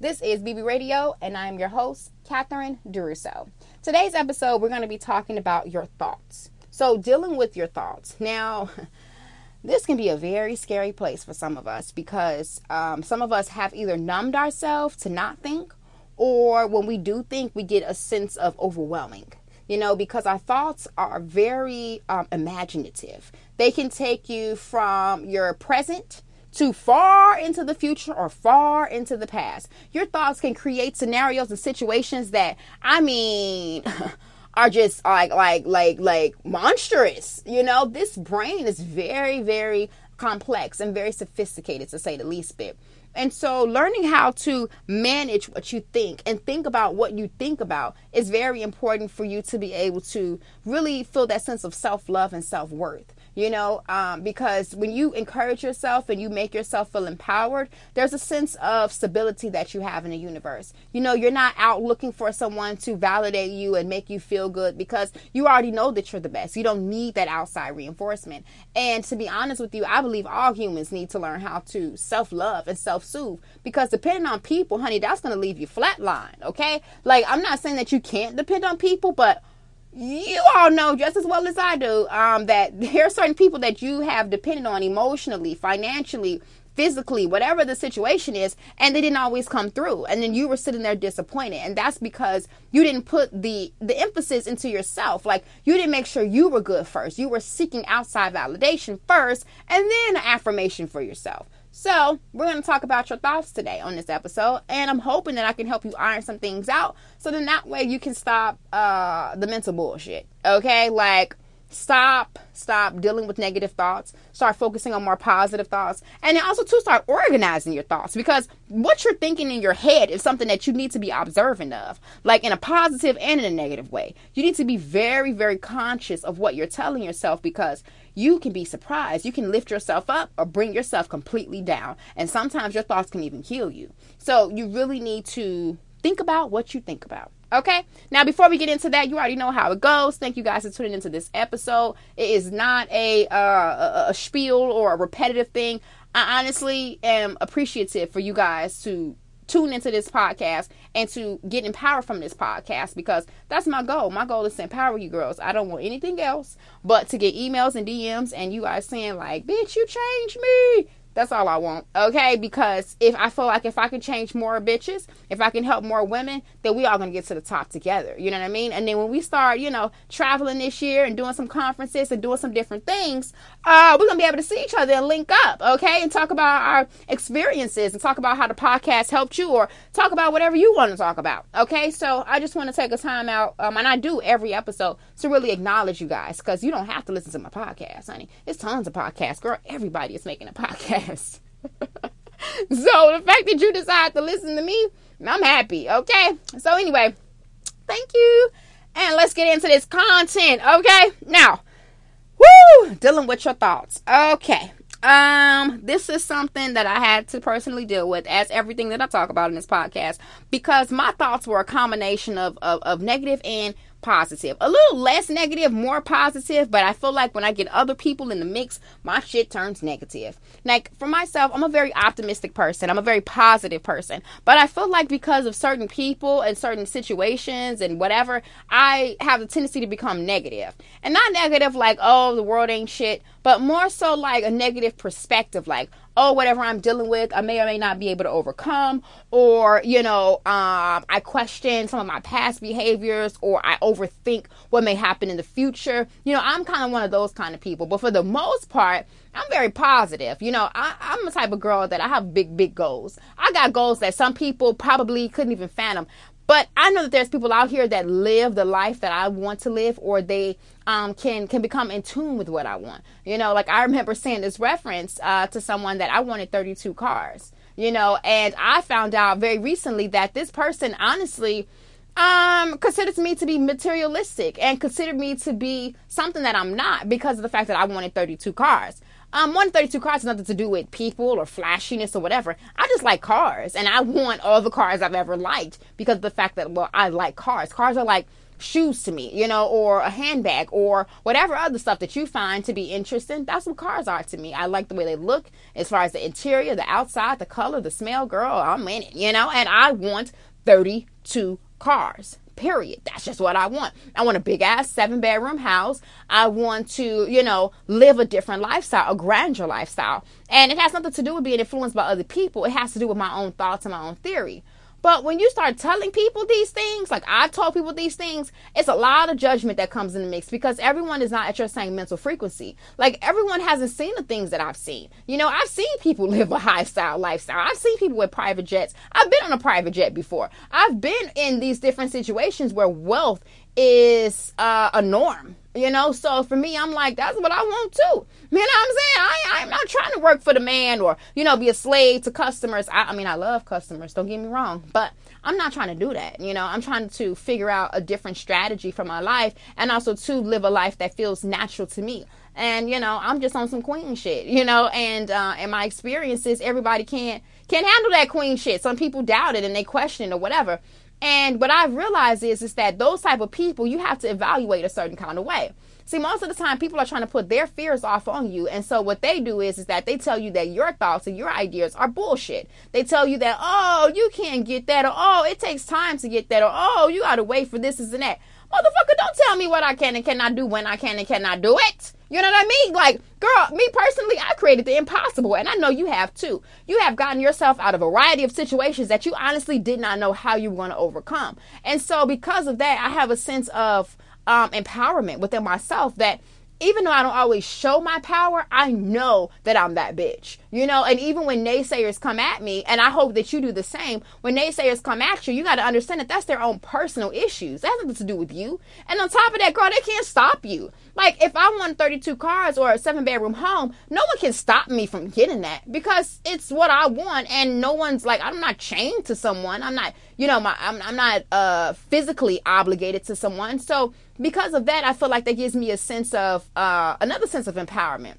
This is BB Radio, and I'm your host, Catherine DeRusso. Today's episode, we're going to be talking about your thoughts. So, dealing with your thoughts. Now, this can be a very scary place for some of us because um, some of us have either numbed ourselves to not think, or when we do think, we get a sense of overwhelming you know, because our thoughts are very um, imaginative. They can take you from your present to far into the future or far into the past. Your thoughts can create scenarios and situations that, I mean, are just like like like like monstrous. You know, this brain is very very complex and very sophisticated to say the least bit. And so, learning how to manage what you think and think about what you think about is very important for you to be able to really feel that sense of self love and self worth you know, um, because when you encourage yourself and you make yourself feel empowered, there's a sense of stability that you have in the universe. You know, you're not out looking for someone to validate you and make you feel good because you already know that you're the best. You don't need that outside reinforcement. And to be honest with you, I believe all humans need to learn how to self love and self soothe because depending on people, honey, that's going to leave you flatline, okay? Like, I'm not saying that you can't depend on people, but you all know just as well as I do um, that there are certain people that you have depended on emotionally, financially, physically, whatever the situation is, and they didn't always come through. And then you were sitting there disappointed. And that's because you didn't put the the emphasis into yourself. Like you didn't make sure you were good first. You were seeking outside validation first and then affirmation for yourself. So, we're going to talk about your thoughts today on this episode, and I'm hoping that I can help you iron some things out so then that way you can stop uh, the mental bullshit. Okay? Like, stop stop dealing with negative thoughts. Start focusing on more positive thoughts. And then also to start organizing your thoughts because what you're thinking in your head is something that you need to be observant of like in a positive and in a negative way. You need to be very very conscious of what you're telling yourself because you can be surprised. You can lift yourself up or bring yourself completely down. And sometimes your thoughts can even kill you. So you really need to think about what you think about Okay. Now, before we get into that, you already know how it goes. Thank you guys for tuning into this episode. It is not a uh, a, spiel or a repetitive thing. I honestly am appreciative for you guys to tune into this podcast and to get empowered from this podcast because that's my goal. My goal is to empower you girls. I don't want anything else but to get emails and DMs and you guys saying like, "Bitch, you changed me." That's all I want. Okay? Because if I feel like if I can change more bitches, if I can help more women, then we all gonna get to the top together. You know what I mean? And then when we start, you know, traveling this year and doing some conferences and doing some different things, uh, we're gonna be able to see each other and link up, okay? And talk about our experiences and talk about how the podcast helped you or talk about whatever you want to talk about. Okay? So I just want to take a time out, um, and I do every episode to really acknowledge you guys because you don't have to listen to my podcast, honey. There's tons of podcasts, girl. Everybody is making a podcast podcast. so the fact that you decide to listen to me, I'm happy. Okay. So anyway, thank you. And let's get into this content. Okay. Now, woo, dealing with your thoughts. Okay. Um, this is something that I had to personally deal with, as everything that I talk about in this podcast, because my thoughts were a combination of, of, of negative and positive. A little less negative, more positive, but I feel like when I get other people in the mix, my shit turns negative. Like for myself, I'm a very optimistic person. I'm a very positive person. But I feel like because of certain people and certain situations and whatever, I have the tendency to become negative. And not negative like, oh, the world ain't shit, but more so like a negative perspective like, oh, whatever I'm dealing with, I may or may not be able to overcome, or, you know, um, I question some of my past behaviors, or I overthink what may happen in the future. You know, I'm kind of one of those kind of people. But for the most part, I'm very positive. You know, I, am the type of girl that I have big, big goals. I got goals that some people probably couldn't even fathom. But I know that there's people out here that live the life that I want to live, or they um, can can become in tune with what I want. You know, like I remember saying this reference uh, to someone that I wanted 32 cars. You know, and I found out very recently that this person honestly um considers me to be materialistic and considered me to be something that I'm not because of the fact that I wanted 32 cars. Um, 132 cars has nothing to do with people or flashiness or whatever. I just like cars and I want all the cars I've ever liked because of the fact that, well, I like cars. Cars are like shoes to me, you know, or a handbag or whatever other stuff that you find to be interesting. That's what cars are to me. I like the way they look as far as the interior, the outside, the color, the smell. Girl, I'm in it, you know, and I want 32 cars. Period. That's just what I want. I want a big ass seven bedroom house. I want to, you know, live a different lifestyle, a grander lifestyle. And it has nothing to do with being influenced by other people. It has to do with my own thoughts and my own theory. But when you start telling people these things, like I've told people these things, it's a lot of judgment that comes in the mix because everyone is not at your same mental frequency. Like everyone hasn't seen the things that I've seen. You know, I've seen people live a high style lifestyle. I've seen people with private jets. I've been on a private jet before. I've been in these different situations where wealth is uh, a norm. You know, so for me, I'm like, that's what I want too. You know what I'm saying? I, I'm not trying to work for the man or, you know, be a slave to customers. I, I mean, I love customers, don't get me wrong, but I'm not trying to do that. You know, I'm trying to figure out a different strategy for my life and also to live a life that feels natural to me. And, you know, I'm just on some queen shit, you know, and, uh, and my experiences, everybody can't, can't handle that queen shit. Some people doubt it and they question it or whatever. And what I've realized is, is that those type of people, you have to evaluate a certain kind of way. See, most of the time, people are trying to put their fears off on you, and so what they do is, is that they tell you that your thoughts and your ideas are bullshit. They tell you that, oh, you can't get that, or oh, it takes time to get that, or oh, you got to wait for this, and that. Motherfucker, don't tell me what I can and cannot do when I can and cannot do it. You know what I mean? Like, girl, me personally, I created the impossible, and I know you have too. You have gotten yourself out of a variety of situations that you honestly did not know how you were going to overcome. And so, because of that, I have a sense of um, empowerment within myself that even though I don't always show my power, I know that I'm that bitch. You know, and even when naysayers come at me, and I hope that you do the same, when naysayers come at you, you got to understand that that's their own personal issues. That has nothing to do with you. And on top of that, girl, they can't stop you. Like, if I want 32 cars or a seven bedroom home, no one can stop me from getting that because it's what I want. And no one's like, I'm not chained to someone. I'm not, you know, my, I'm, I'm not uh, physically obligated to someone. So, because of that, I feel like that gives me a sense of uh, another sense of empowerment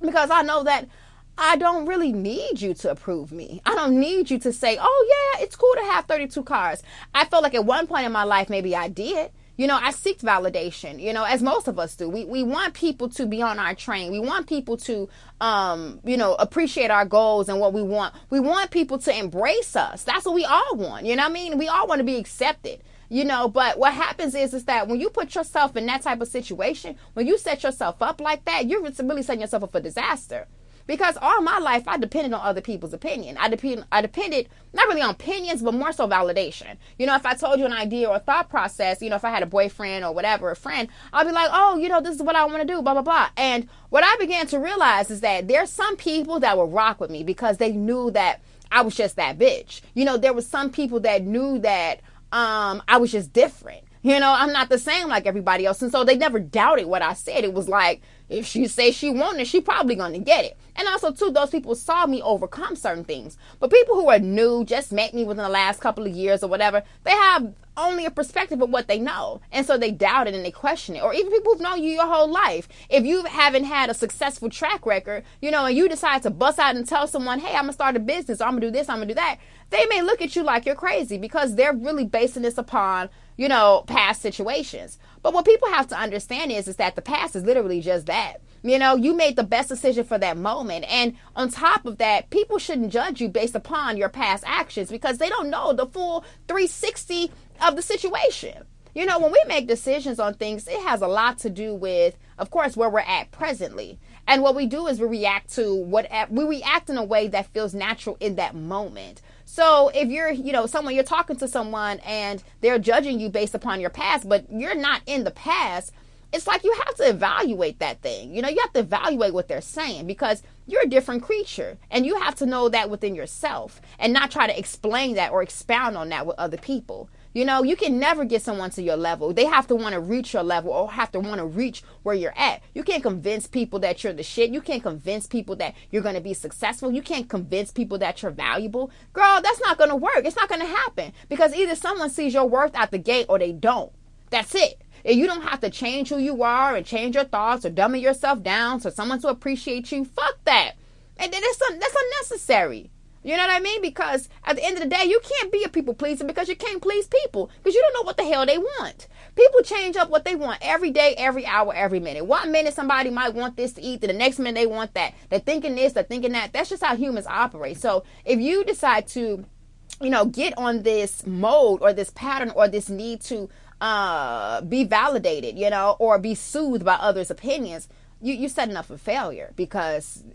because I know that I don't really need you to approve me. I don't need you to say, oh, yeah, it's cool to have 32 cars. I felt like at one point in my life, maybe I did. You know, I seek validation, you know, as most of us do. We, we want people to be on our train. We want people to, um, you know, appreciate our goals and what we want. We want people to embrace us. That's what we all want. You know what I mean? We all want to be accepted you know but what happens is is that when you put yourself in that type of situation when you set yourself up like that you're really setting yourself up for disaster because all my life I depended on other people's opinion. I depend I depended not really on opinions, but more so validation. You know, if I told you an idea or thought process, you know, if I had a boyfriend or whatever, a friend, I'd be like, oh, you know, this is what I want to do, blah blah blah. And what I began to realize is that there's some people that will rock with me because they knew that I was just that bitch. You know, there was some people that knew that um, I was just different. You know, I'm not the same like everybody else. And so they never doubted what I said. It was like, if she say she want it, she probably gonna get it. And also too, those people saw me overcome certain things. But people who are new, just met me within the last couple of years or whatever, they have only a perspective of what they know. And so they doubt it and they question it. Or even people who've known you your whole life. If you haven't had a successful track record, you know, and you decide to bust out and tell someone, hey, I'm gonna start a business, or I'm gonna do this, I'm gonna do that, they may look at you like you're crazy because they're really basing this upon, you know, past situations. But what people have to understand is, is that the past is literally just that. You know, you made the best decision for that moment. And on top of that, people shouldn't judge you based upon your past actions because they don't know the full 360 of the situation. You know, when we make decisions on things, it has a lot to do with, of course, where we're at presently. And what we do is we react to what we react in a way that feels natural in that moment. So if you're, you know, someone you're talking to someone and they're judging you based upon your past, but you're not in the past, it's like you have to evaluate that thing. You know, you have to evaluate what they're saying because you're a different creature and you have to know that within yourself and not try to explain that or expound on that with other people. You know, you can never get someone to your level. They have to want to reach your level or have to want to reach where you're at. You can't convince people that you're the shit. You can't convince people that you're going to be successful. You can't convince people that you're valuable. Girl, that's not going to work. It's not going to happen because either someone sees your worth at the gate or they don't. That's it. And you don't have to change who you are and change your thoughts or dummy yourself down so someone to appreciate you. Fuck that. And that's, that's unnecessary. You know what I mean? Because at the end of the day, you can't be a people pleaser because you can't please people because you don't know what the hell they want. People change up what they want every day, every hour, every minute. One minute somebody might want this to eat, the next minute they want that. They're thinking this, they're thinking that. That's just how humans operate. So if you decide to, you know, get on this mode or this pattern or this need to uh, be validated, you know, or be soothed by others' opinions, you you setting up for failure because.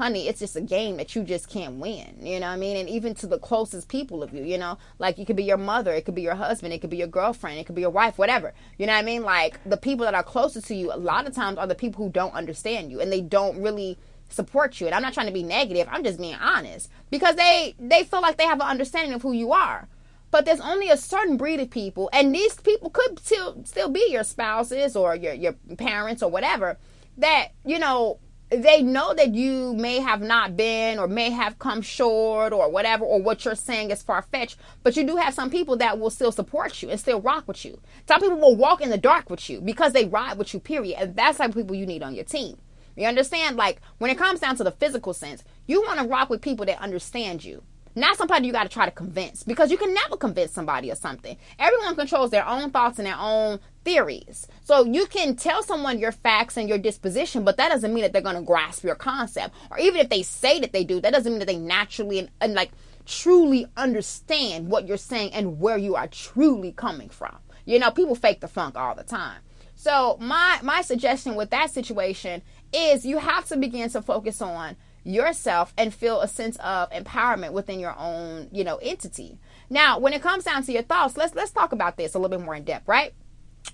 honey, it's just a game that you just can't win. You know what I mean? And even to the closest people of you, you know, like it could be your mother, it could be your husband, it could be your girlfriend, it could be your wife, whatever. You know what I mean? Like the people that are closest to you, a lot of times are the people who don't understand you and they don't really support you. And I'm not trying to be negative. I'm just being honest because they they feel like they have an understanding of who you are. But there's only a certain breed of people, and these people could still still be your spouses or your your parents or whatever. That you know they know that you may have not been or may have come short or whatever, or what you're saying is far fetched, but you do have some people that will still support you and still rock with you. Some people will walk in the dark with you because they ride with you, period. And that's of people you need on your team. You understand? Like when it comes down to the physical sense, you want to rock with people that understand you. Not somebody you got to try to convince because you can never convince somebody of something. Everyone controls their own thoughts and their own theories. So you can tell someone your facts and your disposition, but that doesn't mean that they're going to grasp your concept. Or even if they say that they do, that doesn't mean that they naturally and, and like truly understand what you're saying and where you are truly coming from. You know, people fake the funk all the time. So my my suggestion with that situation is you have to begin to focus on yourself and feel a sense of empowerment within your own, you know, entity. Now, when it comes down to your thoughts, let's let's talk about this a little bit more in depth, right?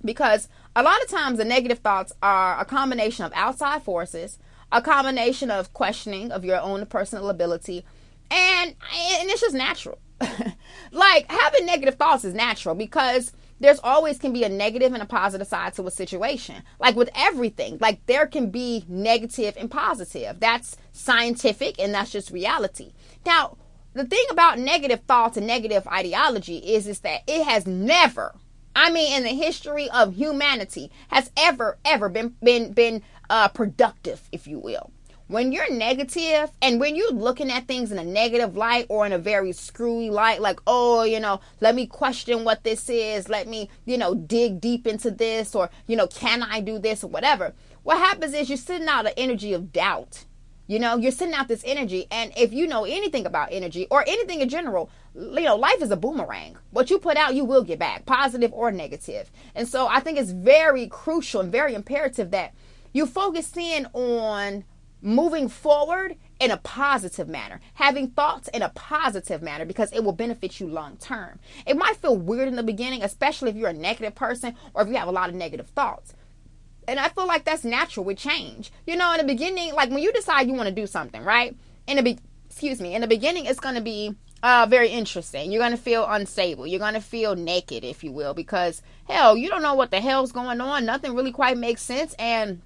Because a lot of times the negative thoughts are a combination of outside forces, a combination of questioning of your own personal ability, and and it's just natural. like having negative thoughts is natural because there's always can be a negative and a positive side to a situation. Like with everything, like there can be negative and positive. That's scientific and that's just reality. Now, the thing about negative thoughts and negative ideology is is that it has never I mean in the history of humanity has ever ever been been been uh productive, if you will when you're negative and when you're looking at things in a negative light or in a very screwy light, like, oh, you know, let me question what this is, let me, you know, dig deep into this, or, you know, can I do this, or whatever. What happens is you're sending out an energy of doubt. You know, you're sending out this energy. And if you know anything about energy or anything in general, you know, life is a boomerang. What you put out, you will get back, positive or negative. And so I think it's very crucial and very imperative that you focus in on moving forward in a positive manner, having thoughts in a positive manner because it will benefit you long term. It might feel weird in the beginning, especially if you're a negative person or if you have a lot of negative thoughts. And I feel like that's natural with change. You know, in the beginning, like when you decide you want to do something, right? In the be- excuse me, in the beginning it's going to be uh, very interesting. You're going to feel unstable. You're going to feel naked, if you will, because hell, you don't know what the hell's going on. Nothing really quite makes sense. And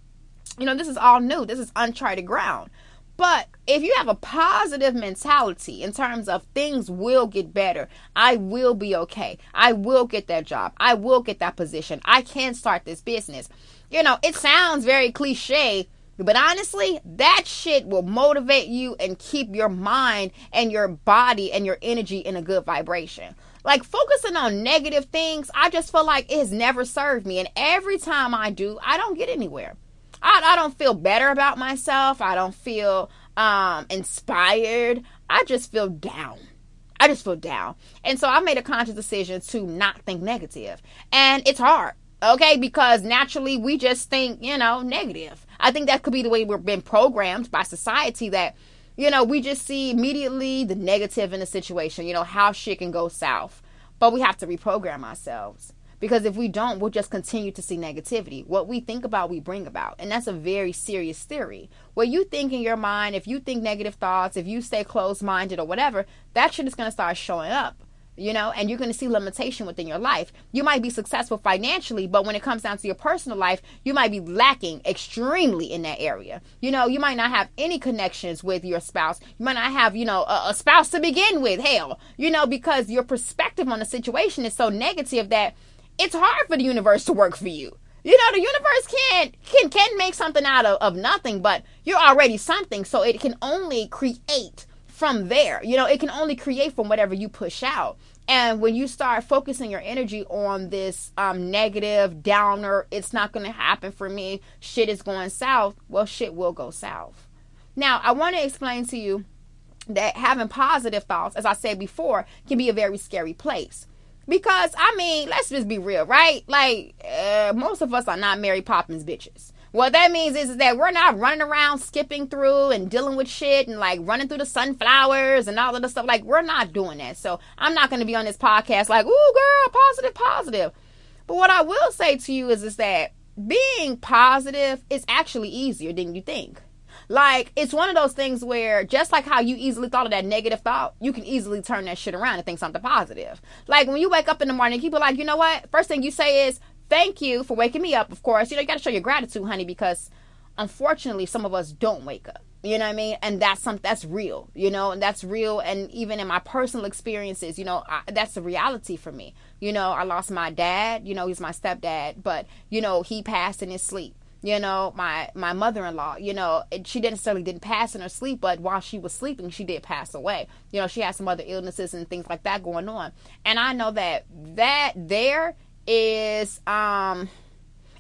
you know, this is all new. This is uncharted ground. But if you have a positive mentality in terms of things will get better, I will be okay. I will get that job. I will get that position. I can start this business. You know, it sounds very cliche, but honestly, that shit will motivate you and keep your mind and your body and your energy in a good vibration. Like focusing on negative things, I just feel like it has never served me. And every time I do, I don't get anywhere. I, I don't feel better about myself. I don't feel um, inspired. I just feel down. I just feel down. And so I made a conscious decision to not think negative. And it's hard, okay? Because naturally we just think, you know, negative. I think that could be the way we've been programmed by society that, you know, we just see immediately the negative in the situation, you know, how shit can go south. But we have to reprogram ourselves. Because if we don't, we'll just continue to see negativity. What we think about, we bring about. And that's a very serious theory. What you think in your mind, if you think negative thoughts, if you stay closed minded or whatever, that shit is going to start showing up you know, and you're going to see limitation within your life. You might be successful financially, but when it comes down to your personal life, you might be lacking extremely in that area. You know, you might not have any connections with your spouse. You might not have, you know, a, a spouse to begin with. Hell, you know, because your perspective on the situation is so negative that it's hard for the universe to work for you. You know, the universe can can can make something out of, of nothing, but you're already something, so it can only create from there. You know, it can only create from whatever you push out. And when you start focusing your energy on this um, negative downer, it's not going to happen for me, shit is going south, well, shit will go south. Now, I want to explain to you that having positive thoughts, as I said before, can be a very scary place. Because, I mean, let's just be real, right? Like, uh, most of us are not Mary Poppins bitches. What that means is, is that we're not running around skipping through and dealing with shit and like running through the sunflowers and all of the stuff. Like, we're not doing that. So, I'm not going to be on this podcast like, ooh, girl, positive, positive. But what I will say to you is, is that being positive is actually easier than you think. Like, it's one of those things where just like how you easily thought of that negative thought, you can easily turn that shit around and think something positive. Like, when you wake up in the morning, people like, you know what? First thing you say is, thank you for waking me up, of course. You know, you got to show your gratitude, honey, because unfortunately, some of us don't wake up. You know what I mean? And that's some that's real, you know, and that's real. And even in my personal experiences, you know, I, that's the reality for me. You know, I lost my dad. You know, he's my stepdad, but you know, he passed in his sleep you know my my mother-in-law you know she didn't necessarily didn't pass in her sleep but while she was sleeping she did pass away. You know she had some other illnesses and things like that going on. And i know that that there is um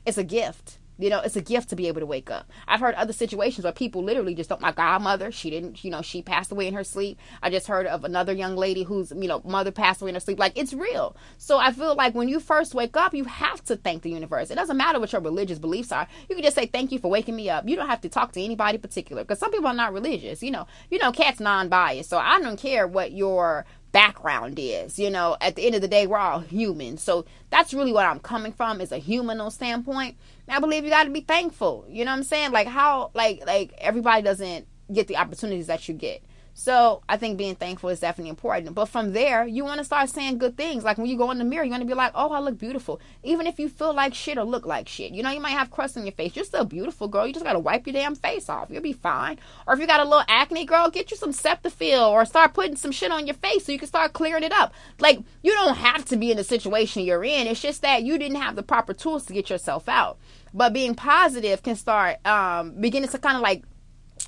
it's a gift you know, it's a gift to be able to wake up. I've heard other situations where people literally just don't. My godmother, she didn't, you know, she passed away in her sleep. I just heard of another young lady whose, you know, mother passed away in her sleep. Like, it's real. So I feel like when you first wake up, you have to thank the universe. It doesn't matter what your religious beliefs are. You can just say, thank you for waking me up. You don't have to talk to anybody particular because some people are not religious. You know, you know, cat's non biased. So I don't care what your background is. You know, at the end of the day, we're all human. So that's really what I'm coming from is a humanal standpoint. And I believe you got to be thankful. You know what I'm saying? Like how, like, like everybody doesn't get the opportunities that you get. So I think being thankful is definitely important. But from there, you want to start saying good things. Like when you go in the mirror, you want to be like, oh, I look beautiful. Even if you feel like shit or look like shit. You know, you might have crust on your face. You're still beautiful, girl. You just got to wipe your damn face off. You'll be fine. Or if you got a little acne, girl, get you some Cetaphil or start putting some shit on your face so you can start clearing it up. Like, you don't have to be in the situation you're in. It's just that you didn't have the proper tools to get yourself out. But being positive can start um, beginning to kind of like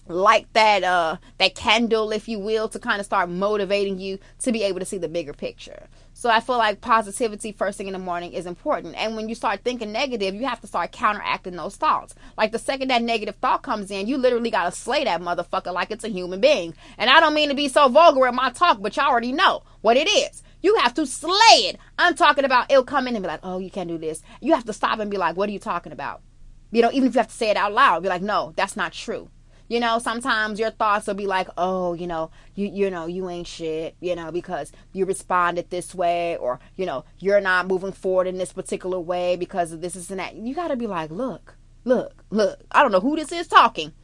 light that uh that candle if you will to kind of start motivating you to be able to see the bigger picture. So i feel like positivity first thing in the morning is important. And when you start thinking negative you have to start counteracting those thoughts. Like the second that negative thought comes in you literally got to slay that motherfucker like it's a human being. And i don't mean to be so vulgar in my talk but y'all already know what it is. You have to slay it. I'm talking about it'll come in and be like oh you can't do this. You have to stop and be like what are you talking about? You know even if you have to say it out loud be like no that's not true you know, sometimes your thoughts will be like, "Oh, you know, you you know, you ain't shit," you know, because you responded this way or, you know, you're not moving forward in this particular way because of this, this and that. You got to be like, "Look, look, look. I don't know who this is talking,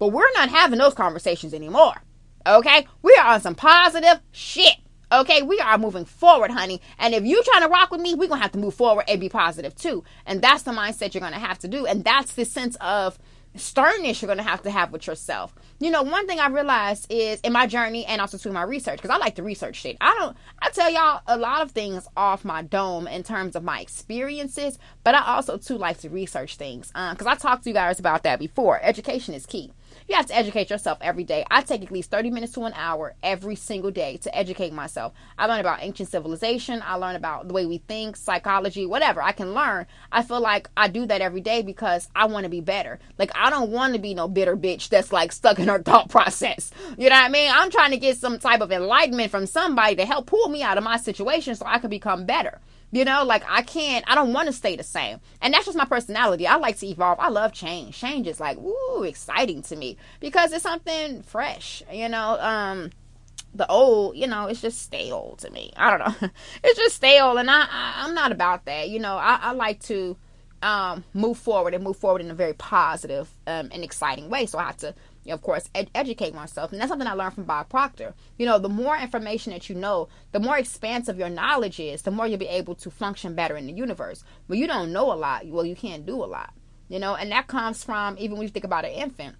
but we're not having those conversations anymore." Okay? We are on some positive shit. Okay, we are moving forward, honey. And if you trying to rock with me, we're gonna have to move forward and be positive too. And that's the mindset you're gonna have to do. And that's the sense of sternness you're going to have to have with yourself. You know, one thing I realized is in my journey and also through my research, because I like to research shit. I don't, I tell y'all a lot of things off my dome in terms of my experiences, but I also too like to research things. Because um, I talked to you guys about that before. Education is key. You have to educate yourself every day. I take at least 30 minutes to an hour every single day to educate myself. I learn about ancient civilization. I learn about the way we think, psychology, whatever I can learn. I feel like I do that every day because I want to be better. Like, I don't want to be no bitter bitch that's like stuck in her thought process. You know what I mean? I'm trying to get some type of enlightenment from somebody to help pull me out of my situation so I can become better. You know, like I can't, I don't want to stay the same. And that's just my personality. I like to evolve. I love change. Change is like, woo, exciting to me because it's something fresh, you know. Um, the old, you know, it's just stale to me. I don't know. it's just stale. And I, I, am not about that. You know, I, I like to um, move forward and move forward in a very positive um, and exciting way. So I have to of course, ed- educate myself. And that's something I learned from Bob Proctor. You know, the more information that you know, the more expansive your knowledge is, the more you'll be able to function better in the universe. But you don't know a lot, well, you can't do a lot. You know, and that comes from even when you think about an infant.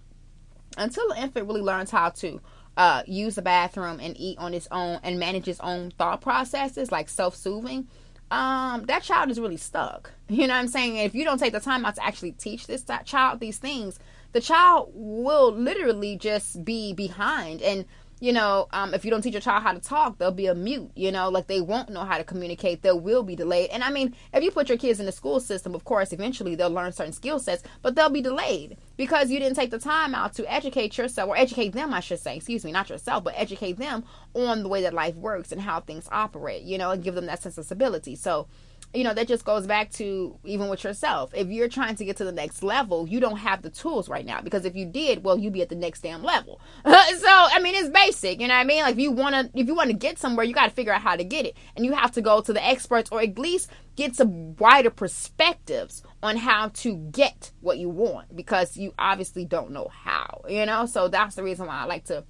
Until an infant really learns how to uh, use the bathroom and eat on its own and manage its own thought processes, like self soothing, um, that child is really stuck. You know what I'm saying? If you don't take the time out to actually teach this child these things, the child will literally just be behind and you know, um, if you don't teach your child how to talk, they'll be a mute, you know, like they won't know how to communicate. They will be delayed. And I mean, if you put your kids in the school system, of course, eventually they'll learn certain skill sets, but they'll be delayed because you didn't take the time out to educate yourself or educate them, I should say, excuse me, not yourself, but educate them on the way that life works and how things operate, you know, and give them that sense of stability. So, you know, that just goes back to even with yourself. If you're trying to get to the next level, you don't have the tools right now because if you did, well, you'd be at the next damn level. so, I mean, it's basic, you know what I mean? Like if you want to if you want to get somewhere, you got to figure out how to get it. And you have to go to the experts or at least get some wider perspectives on how to get what you want because you obviously don't know how, you know? So that's the reason why I like to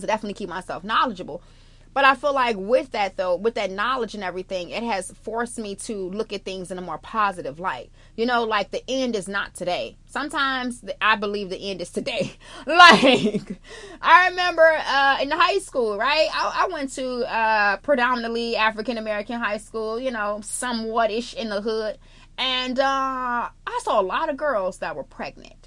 to definitely keep myself knowledgeable but I feel like with that though, with that knowledge and everything, it has forced me to look at things in a more positive light. You know, like the end is not today. Sometimes I believe the end is today. like I remember uh, in high school, right? I, I went to uh, predominantly African American high school. You know, somewhat ish in the hood, and uh, I saw a lot of girls that were pregnant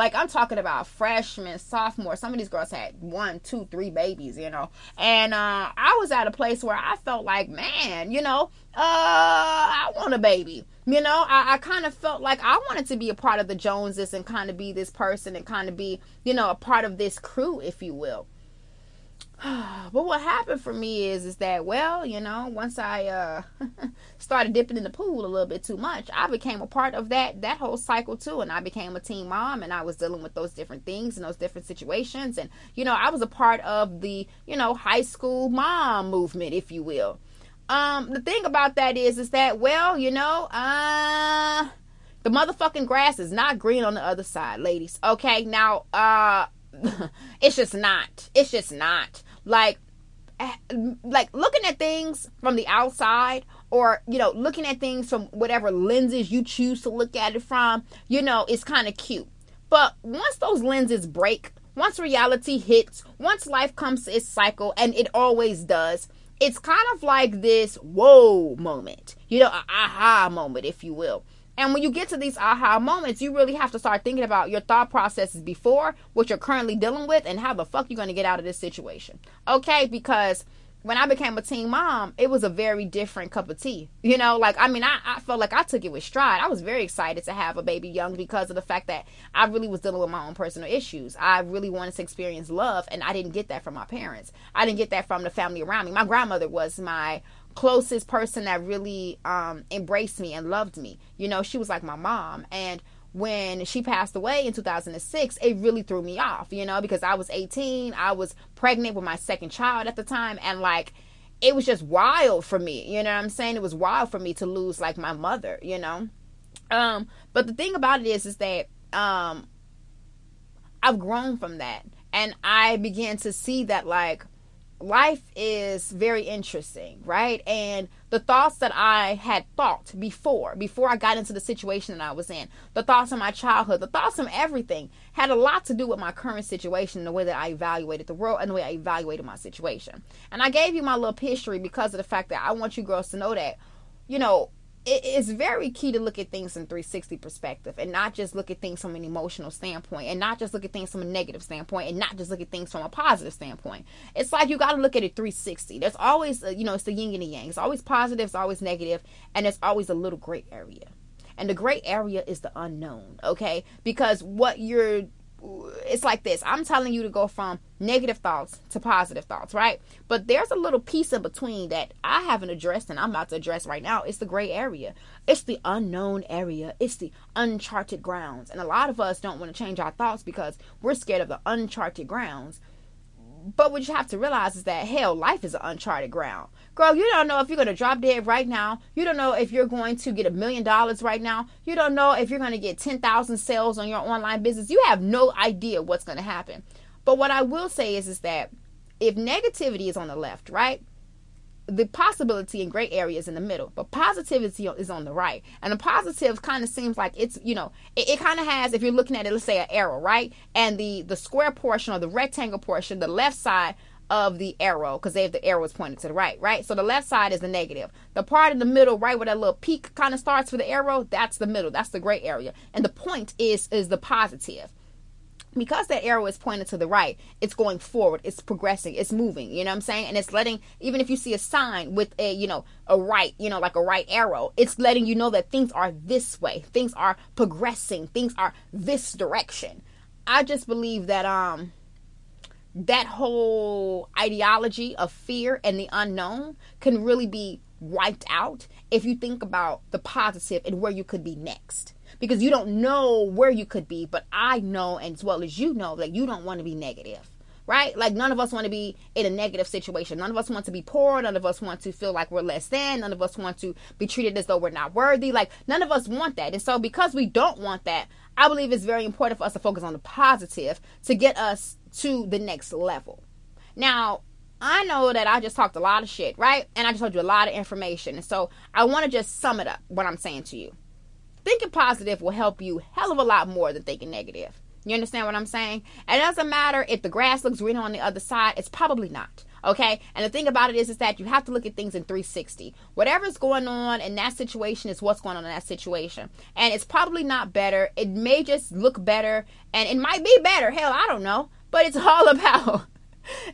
like I'm talking about freshmen, sophomore. Some of these girls had one, two, three babies, you know. And uh, I was at a place where I felt like, man, you know, uh, I want a baby. You know, I, I kind of felt like I wanted to be a part of the Joneses and kind of be this person and kind of be, you know, a part of this crew, if you will. but what happened for me is is that well you know once i uh started dipping in the pool a little bit too much i became a part of that that whole cycle too and i became a teen mom and i was dealing with those different things and those different situations and you know i was a part of the you know high school mom movement if you will. Um the thing about that is is that well you know uh the motherfucking grass is not green on the other side ladies. Okay now uh it's just not. It's just not like like looking at things from the outside or you know looking at things from whatever lenses you choose to look at it from you know it's kind of cute. But once those lenses break once reality hits once life comes to its cycle and it always does it's kind of like this whoa moment you know aha moment if you will and when you get to these aha moments, you really have to start thinking about your thought processes before what you're currently dealing with and how the fuck you're going to get out of this situation. Okay? Because when I became a teen mom, it was a very different cup of tea. You know, like, I mean, I, I felt like I took it with stride. I was very excited to have a baby young because of the fact that I really was dealing with my own personal issues. I really wanted to experience love, and I didn't get that from my parents. I didn't get that from the family around me. My grandmother was my closest person that really um, embraced me and loved me. You know, she was like my mom. And when she passed away in 2006, it really threw me off, you know, because I was 18, I was pregnant with my second child at the time, and like it was just wild for me, you know what I'm saying? It was wild for me to lose like my mother, you know. Um, but the thing about it is is that um I've grown from that and I began to see that like life is very interesting, right? And the thoughts that I had thought before, before I got into the situation that I was in, the thoughts of my childhood, the thoughts of everything had a lot to do with my current situation, and the way that I evaluated the world and the way I evaluated my situation. And I gave you my little history because of the fact that I want you girls to know that, you know, it is very key to look at things from 360 perspective and not just look at things from an emotional standpoint and not just look at things from a negative standpoint and not just look at things from a positive standpoint. It's like you got to look at it 360. There's always, uh, you know, it's the yin and the yang. It's always positive, it's always negative, and it's always a little gray area. And the gray area is the unknown, okay? Because what you're it's like this. I'm telling you to go from negative thoughts to positive thoughts right? But there's a little piece in between that i haven't addressed and i'm about to address right now. It's the gray area. It's the unknown area. It's the uncharted grounds. And a lot of us don't want to change our thoughts because we're scared of the uncharted grounds but what you have to realize is that hell life is an uncharted ground Girl, you don't know if you're going to drop dead right now. You don't know if you're going to get a million dollars right now. You don't know if you're going to get 10,000 sales on your online business. You have no idea what's going to happen. But what I will say is, is that if negativity is on the left, right? The possibility in gray areas in the middle, but positivity is on the right. And the positive kind of seems like it's, you know, it, it kind of has, if you're looking at it, let's say an arrow, right? And the, the square portion or the rectangle portion, the left side of the arrow because they have the arrows pointed to the right, right? So the left side is the negative. The part in the middle, right where that little peak kind of starts for the arrow, that's the middle. That's the gray area. And the point is is the positive. Because that arrow is pointed to the right, it's going forward, it's progressing, it's moving, you know what I'm saying? And it's letting, even if you see a sign with a, you know, a right, you know, like a right arrow, it's letting you know that things are this way, things are progressing, things are this direction. I just believe that, um, that whole ideology of fear and the unknown can really be wiped out if you think about the positive and where you could be next because you don't know where you could be. But I know, and as well as you know, that you don't want to be negative. Right? Like none of us want to be in a negative situation. None of us want to be poor. None of us want to feel like we're less than. None of us want to be treated as though we're not worthy. Like none of us want that. And so because we don't want that, I believe it's very important for us to focus on the positive to get us to the next level. Now, I know that I just talked a lot of shit, right? And I just told you a lot of information. And so I want to just sum it up what I'm saying to you thinking positive will help you hell of a lot more than thinking negative. You understand what I'm saying? It doesn't matter if the grass looks green on the other side, it's probably not. Okay? And the thing about it is is that you have to look at things in 360. Whatever's going on in that situation is what's going on in that situation. And it's probably not better. It may just look better and it might be better. Hell, I don't know. But it's all about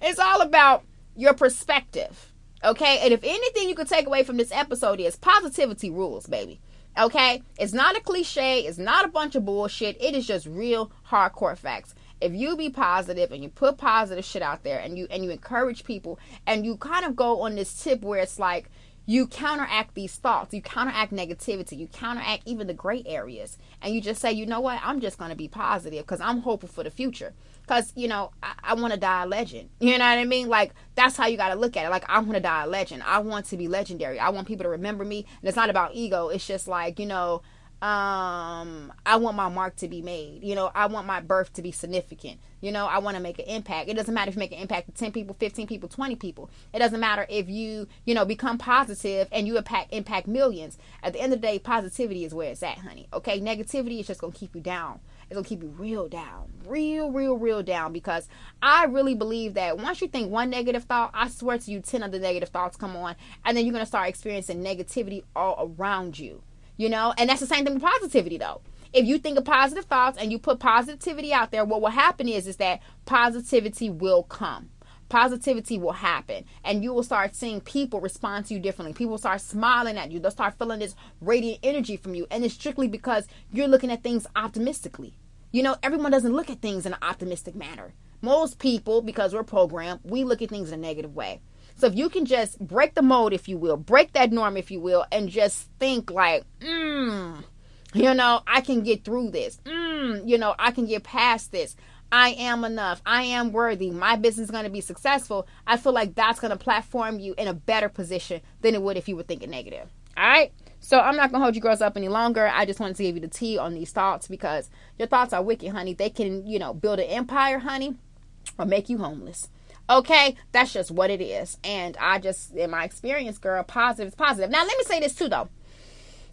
it's all about your perspective. Okay? And if anything you could take away from this episode is positivity rules, baby. Okay? It's not a cliche, it's not a bunch of bullshit. It is just real hardcore facts. If you be positive and you put positive shit out there and you and you encourage people and you kind of go on this tip where it's like you counteract these thoughts, you counteract negativity, you counteract even the gray areas, and you just say, you know what, I'm just going to be positive because I'm hopeful for the future because you know I, I want to die a legend. You know what I mean? Like that's how you got to look at it. Like I want to die a legend. I want to be legendary. I want people to remember me. And it's not about ego. It's just like you know um i want my mark to be made. You know i want my birth to be significant. You know i want to make an impact. It doesn't matter if you make an impact to 10 people 15 people 20 people. It doesn't matter if you you know become positive and you impact impact millions. At the end of the day positivity is where it's at honey. Okay? Negativity is just gonna keep you down. It's gonna keep you real down, real, real, real down. Because I really believe that once you think one negative thought, I swear to you, ten other negative thoughts come on, and then you're gonna start experiencing negativity all around you. You know, and that's the same thing with positivity, though. If you think of positive thoughts and you put positivity out there, what will happen is is that positivity will come. Positivity will happen. And you will start seeing people respond to you differently. People start smiling at you. They'll start feeling this radiant energy from you. And it's strictly because you're looking at things optimistically. You know everyone doesn't look at things in an optimistic manner. Most people because we're programmed we look at things in a negative way so if you can just break the mold, if you will break that norm if you will and just think like mm you know i can get through this mm, you know i can get past this I am enough. I am worthy. My business is going to be successful. I feel like that's going to platform you in a better position than it would if you were thinking negative. All right. So I'm not going to hold you girls up any longer. I just wanted to give you the tea on these thoughts because your thoughts are wicked, honey. They can, you know, build an empire, honey, or make you homeless. Okay, that's just what it is. And I just, in my experience, girl, positive is positive. Now, let me say this too, though.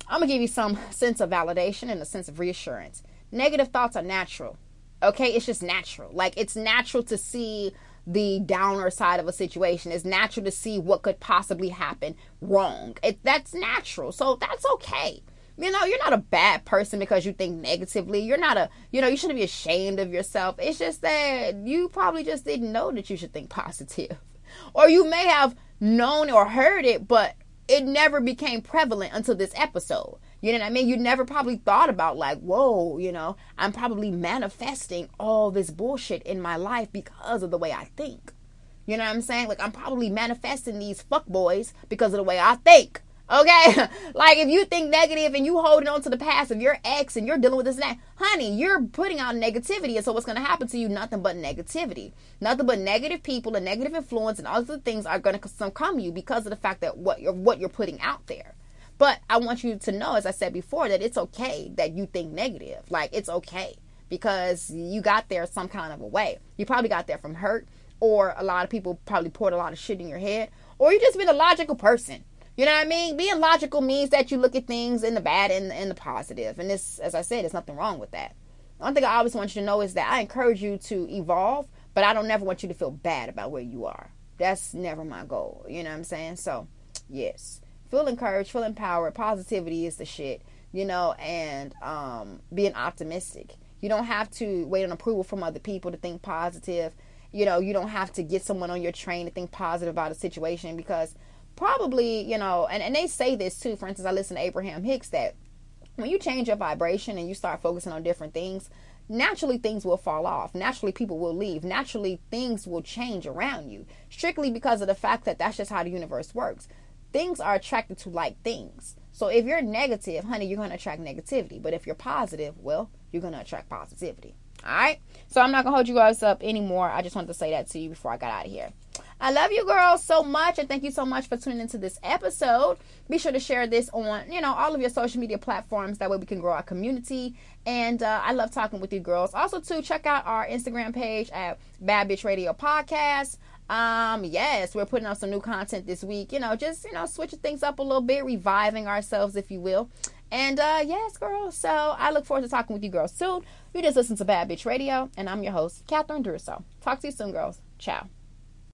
I'm to give you some sense of validation and a sense of reassurance. Negative thoughts are natural. Okay, it's just natural. Like it's natural to see the downer side of a situation. It's natural to see what could possibly happen wrong. It, that's natural. So that's okay. You know, you're not a bad person because you think negatively. You're not a, you know, you shouldn't be ashamed of yourself. It's just that you probably just didn't know that you should think positive. Or you may have known or heard it, but it never became prevalent until this episode. You know what I mean? You never probably thought about like, whoa, you know, I'm probably manifesting all this bullshit in my life because of the way I think. You know what I'm saying? Like I'm probably manifesting these fuck boys because of the way I think. Okay? like if you think negative and you holding on to the past of your ex and you're dealing with this and that, honey, you're putting out negativity. And so what's gonna happen to you? Nothing but negativity. Nothing but negative people and negative influence and all the things are come to you because of the fact that what you're what you're putting out there. But I want you to know, as I said before, that it's okay that you think negative. Like it's okay because you got there some kind of a way. You probably got there from hurt, or a lot of people probably poured a lot of shit in your head, or you just been a logical person. You know what I mean? Being logical means that you look at things in the bad and in the positive. And this, as I said, there's nothing wrong with that. One thing I always want you to know is that I encourage you to evolve, but I don't never want you to feel bad about where you are. That's never my goal. You know what I'm saying? So, yes feel encouraged, feel empowered. Positivity is the shit, you know, and um, being optimistic. You don't have to wait on approval from other people to think positive. You know, you don't have to get someone on your train to think positive about a situation because probably, you know, and, and they say this too. For instance, I listen to Abraham Hicks that when you change your vibration and you start focusing on different things, naturally things will fall off. Naturally, people will leave. Naturally, things will change around you strictly because of the fact that that's just how the universe works. Things are attracted to like things. So if you're negative, honey, you're going to attract negativity. But if you're positive, well, you're going to attract positivity. All right. So I'm not going to hold you guys up anymore. I just wanted to say that to you before I got out of here. I love you girls so much and thank you so much for tuning into this episode. Be sure to share this on, you know, all of your social media platforms. That way we can grow our community. And uh, I love talking with you girls. Also, to check out our Instagram page at Bad Bitch Radio Podcast. Um, yes, we're putting out some new content this week. You know, just, you know, switching things up a little bit, reviving ourselves, if you will. And uh, yes, girls. So I look forward to talking with you girls soon. You just listen to Bad Bitch Radio, and I'm your host, Catherine Druso. Talk to you soon, girls. Ciao.